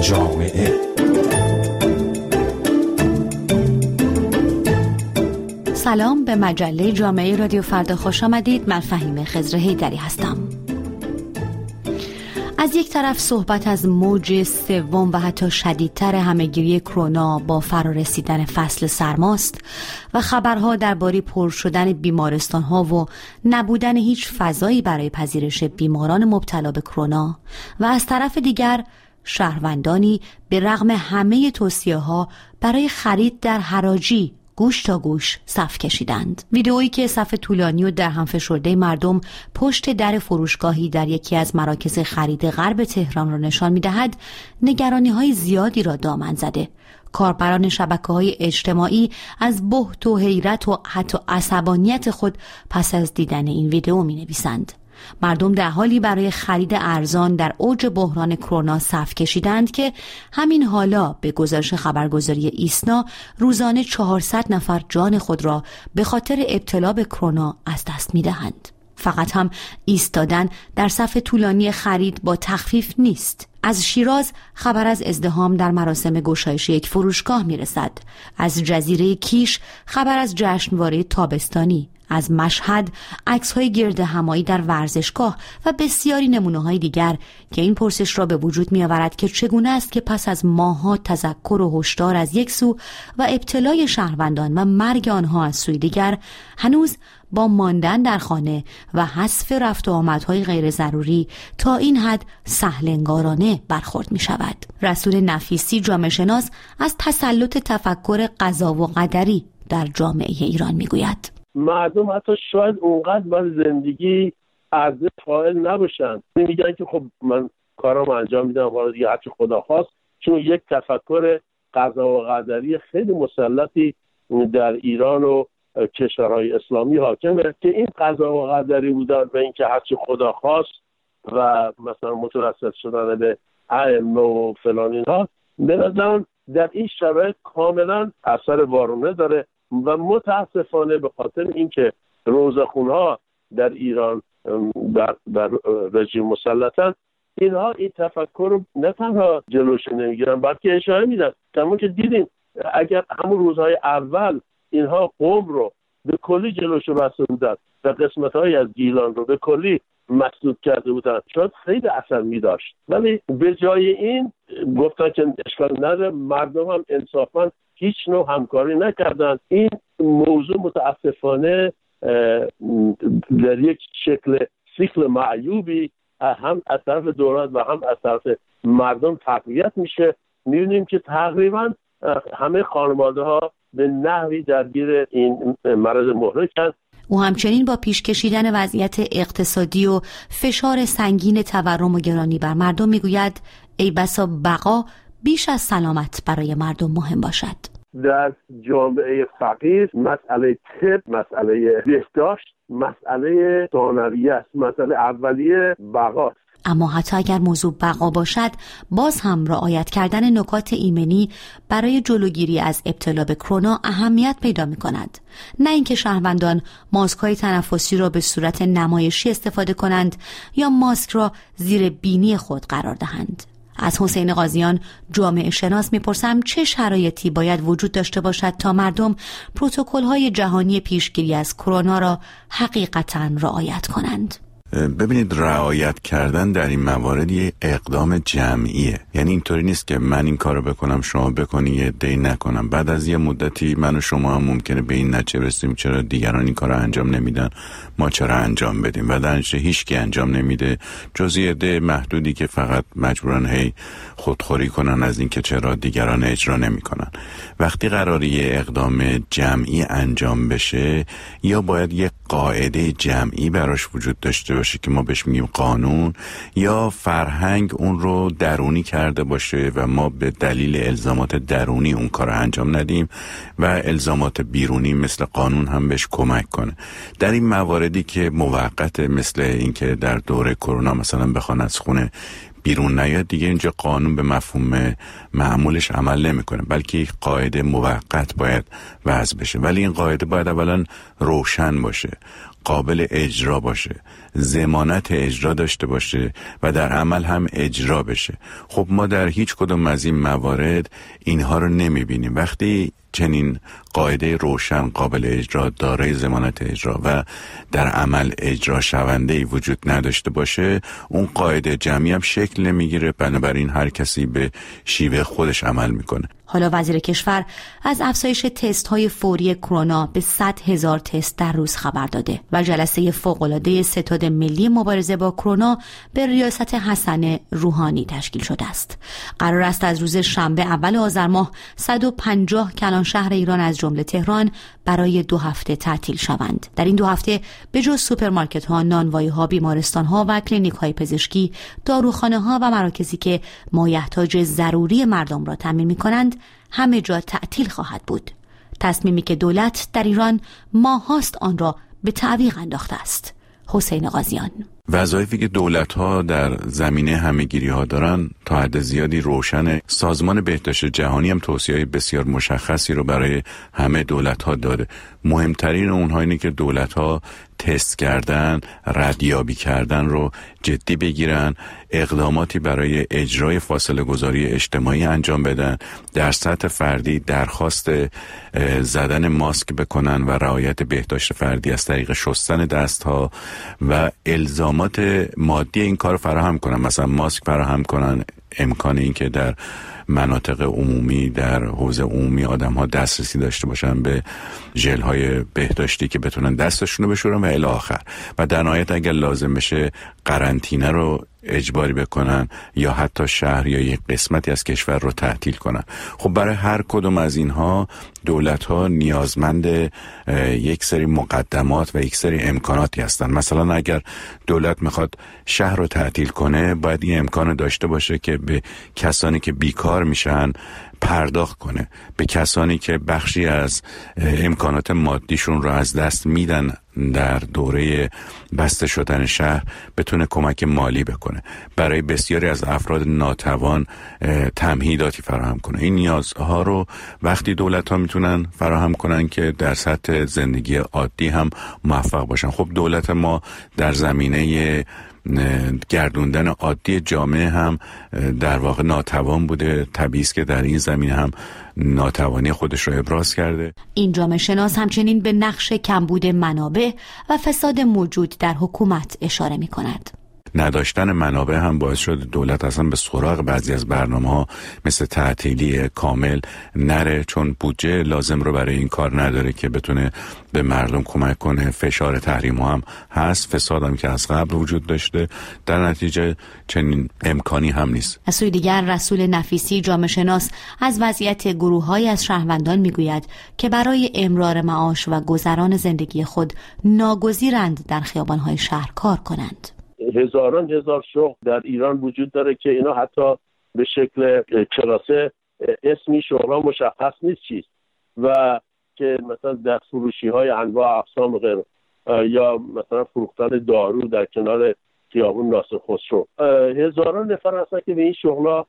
جامعه. سلام به مجله جامعه رادیو فردا خوش آمدید. من فهیم خزر هیدری هستم. از یک طرف صحبت از موج سوم و حتی شدیدتر همهگیری کرونا با فرارسیدن فصل سرماست و خبرها درباره پر شدن بیمارستان ها و نبودن هیچ فضایی برای پذیرش بیماران مبتلا به کرونا و از طرف دیگر شهروندانی به رغم همه توصیه ها برای خرید در حراجی گوش تا گوش صف کشیدند ویدئویی که صف طولانی و در هم فشرده مردم پشت در فروشگاهی در یکی از مراکز خرید غرب تهران را نشان می‌دهد نگرانی های زیادی را دامن زده کاربران شبکه های اجتماعی از بهت و حیرت و حتی عصبانیت خود پس از دیدن این ویدئو می نویسند. مردم در حالی برای خرید ارزان در اوج بحران کرونا صف کشیدند که همین حالا به گزارش خبرگزاری ایسنا روزانه 400 نفر جان خود را به خاطر ابتلا به کرونا از دست می دهند. فقط هم ایستادن در صف طولانی خرید با تخفیف نیست. از شیراز خبر از ازدهام در مراسم گشایش یک فروشگاه می رسد از جزیره کیش خبر از جشنواره تابستانی. از مشهد عکس های گرد همایی در ورزشگاه و بسیاری نمونه های دیگر که این پرسش را به وجود می آورد که چگونه است که پس از ماها تذکر و هشدار از یک سو و ابتلای شهروندان و مرگ آنها از سوی دیگر هنوز با ماندن در خانه و حذف رفت و آمدهای غیر ضروری تا این حد سهلنگارانه برخورد می شود. رسول نفیسی جامعه شناس از تسلط تفکر قضا و قدری در جامعه ایران می گوید. مردم حتی شاید اونقدر بر زندگی ارزش قائل نباشن. میگن که خب من کارم انجام میدم حالا دیگه هرچی خدا خواست. چون یک تفکر قضا و قدری خیلی مسلطی در ایران و کشورهای اسلامی حاکمه که این قضا و قدری بودن به اینکه هرچی خدا خواست و مثلا مترسط شدن به ائمه و فلان اینها به در این شرایط کاملا اثر وارونه داره. و متاسفانه به خاطر اینکه روزخونها در ایران در, در رژیم مسلطن اینها این تفکر رو نه تنها جلوش نمی‌گیرن بلکه اشاره میدن. تمام که دیدیم اگر همون روزهای اول اینها قوم رو به کلی جلوش رو بسته بودن و قسمت های از گیلان رو به کلی مسدود کرده بودن شاید خیلی اثر می داشت ولی به جای این گفتن که اشکال نداره مردم هم انصافا هیچ نوع همکاری نکردن. این موضوع متاسفانه در یک شکل سیکل معیوبی هم از طرف دولت و هم از طرف مردم تقویت میشه. می‌بینیم که تقریبا همه خانواده ها به نحوی درگیر این مرض مهلکن. او همچنین با پیش کشیدن وضعیت اقتصادی و فشار سنگین تورم و گرانی بر مردم می‌گوید ای بسا بقا بیش از سلامت برای مردم مهم باشد. در جامعه فقیر مسئله طب مسئله بهداشت مسئله ثانویه است مسئله اولیه بقاست. اما حتی اگر موضوع بقا باشد باز هم رعایت کردن نکات ایمنی برای جلوگیری از ابتلا به کرونا اهمیت پیدا می کند نه اینکه شهروندان ماسک های تنفسی را به صورت نمایشی استفاده کنند یا ماسک را زیر بینی خود قرار دهند. از حسین قاضیان جامعه شناس می‌پرسم چه شرایطی باید وجود داشته باشد تا مردم پروتکل های جهانی پیشگیری از کرونا را حقیقتا رعایت کنند؟ ببینید رعایت کردن در این موارد یه اقدام جمعیه. یعنی اینطوری نیست که من این کارو بکنم شما بکنی یه دی نکنم. بعد از یه مدتی من و شما هم ممکنه به این نتیجه رسیم چرا دیگران این کارو انجام نمیدن. ما چرا انجام بدیم؟ و در هیچ کی انجام نمیده. جز یه ده محدودی که فقط مجبورن هی خودخوری کنن از اینکه چرا دیگران اجرا نمی‌کنن. وقتی قراری اقدام جمعی انجام بشه یا باید یه قاعده جمعی براش وجود داشته باشه که ما بهش میگیم قانون یا فرهنگ اون رو درونی کرده باشه و ما به دلیل الزامات درونی اون کار انجام ندیم و الزامات بیرونی مثل قانون هم بهش کمک کنه. در این مواردی که موقت مثل اینکه در دوره کرونا مثلا بخوان از خونه بیرون نیاد دیگه اینجا قانون به مفهوم معمولش عمل نمی‌کنه بلکه یک قاعده موقت باید وضع بشه. ولی این قاعده باید اولا روشن باشه قابل اجرا باشه زمانت اجرا داشته باشه و در عمل هم اجرا بشه. خب ما در هیچ کدوم از این موارد اینها رو نمی‌بینیم. وقتی چنین قاعده روشن قابل اجرا دارای زمانت اجرا و در عمل اجرا شونده ای وجود نداشته باشه اون قاعده جمعی هم شکل نمی‌گیره بنابراین هر کسی به شیوه خودش عمل می‌کنه. حالا وزیر کشور از افزایش تست های فوری کرونا به 100 هزار تست در روز خبر داده و جلسه فوقالعاده ستاد ملی مبارزه با کرونا به ریاست حسن روحانی تشکیل شده است. قرار است از روز شنبه اول آذر ماه 150 کلان شهر ایران از جمله تهران برای دو هفته تعطیل شوند. در این دو هفته به جز سوپرمارکت ها نانوایی ها بیمارستان ها و کلینیک های پزشکی داروخانه ها و مراکزی که مایحتاج ضروری مردم را تامین می کنند همه جا تعطیل خواهد بود. تصمیمی که دولت در ایران ماهاست آن را به تعویق انداخته است. حسین قاضیان وظایفی که دولت ها در زمینه همهگیری ها دارن تا حد زیادی روشن سازمان بهداشت جهانی هم توصیه بسیار مشخصی رو برای همه دولت ها داره مهمترین اونها اینه که دولت ها تست کردن ردیابی کردن رو جدی بگیرن اقداماتی برای اجرای فاصله گذاری اجتماعی انجام بدن در سطح فردی درخواست زدن ماسک بکنن و رعایت بهداشت فردی از طریق شستن دست ها و الزامات مادی این کار فراهم کنن. مثلا ماسک فراهم کنن امکان اینکه در مناطق عمومی در حوزه عمومی آدم ها دسترسی داشته باشن به ژل های بهداشتی که بتونن دستشون رو بشورن و الی آخر. و در نهایت اگر لازم بشه قرنطینه رو اجباری بکنن یا حتی شهر یا یک قسمتی از کشور رو تعطیل کنن. خب برای هر کدوم از اینها دولت ها نیازمند یک سری مقدمات و یک سری امکاناتی هستن. مثلا اگر دولت می‌خواد شهر رو تعطیل کنه باید این امکان داشته باشه که به کسانی که بیکار میشن. پرداخت کنه به کسانی که بخشی از امکانات مادیشون رو از دست میدن در دوره بسته شدن شهر بتونه کمک مالی بکنه. برای بسیاری از افراد ناتوان تمهیداتی فراهم کنه. این نیازها رو وقتی دولت ها می‌تونن فراهم کنن که در سطح زندگی عادی هم موفق باشن. خب دولت ما در زمینه گردوندن عادی جامعه هم در واقع ناتوان بوده. طبیعی که در این زمینه هم ناتوانی خودش رو ابراز کرده. این جامعه شناس همچنین به نقش کمبود منابع و فساد موجود در حکومت اشاره می کند نداشتن منابع هم باعث شده دولت اصلا به سراغ بعضی از برنامه ها مثل تعطیلی کامل نره چون بودجه لازم رو برای این کار نداره که بتونه به مردم کمک کنه. فشار تحریم هم هست. فساد هم که از قبل وجود داشته. در نتیجه چنین امکانی هم نیست. از سوی دیگر رسول نفیسی جامعه شناس از وضعیت گروه های از شهروندان می‌گوید که برای امرار معاش و گذران زندگی خود ناگزیرند در خیابان های شهر کار کنند. هزاران هزار شغل در ایران وجود داره که اینا حتی به شکل کلاسه اسمی شغلا مشخص نیست چیست. و که مثلا در فروشی های انواع اقسام غیر یا مثلا فروختن دارو در کنار خیابون ناصر خسرو. هزاران نفر هستن که به این شغلا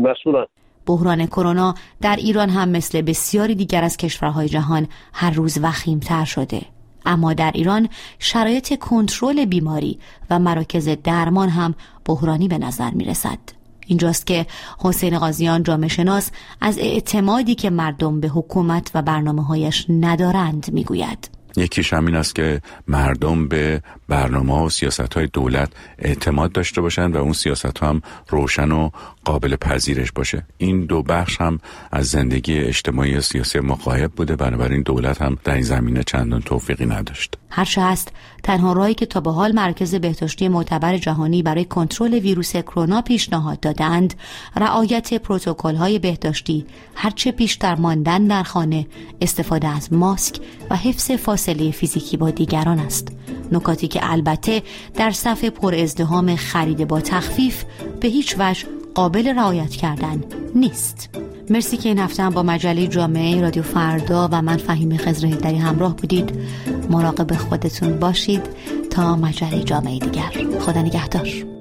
مسئولن. بحران کرونا در ایران هم مثل بسیاری دیگر از کشورهای جهان هر روز وخیمتر شده. اما در ایران شرایط کنترل بیماری و مراکز درمان هم بحرانی به نظر می رسد. اینجاست که حسین قاضیان جامعه شناس از اعتمادی که مردم به حکومت و برنامه هایش ندارند می‌گوید. یکیش همین است که مردم به برنامه و سیاست های دولت اعتماد داشته باشند و اون سیاست ها هم روشن و قابل پذیرش باشه. این دو بخش هم از زندگی اجتماعی و سیاسی مقایب بوده. بنابراین دولت هم در این زمینه چندان توفیقی نداشت. هرچه هست تنها راهی که تا به حال مرکز بهداشتی معتبر جهانی برای کنترل ویروس کرونا پیشنهاد دادند رعایت پروتکل های بهداشتی هرچه بیشتر ماندن در خانه استفاده از ماسک و حفظ فاصله فیزیکی با دیگران است. نکاتی که البته در صف پر ازدهام خرید با تخفیف به هیچ وجه قابل رعایت کردن نیست. مرسی که این هفته با مجله جامعه رادیو فردا و من فهیم خزر دری همراه بودید. مراقب خودتون باشید تا مجله جامعه دیگر. خدا نگهدار.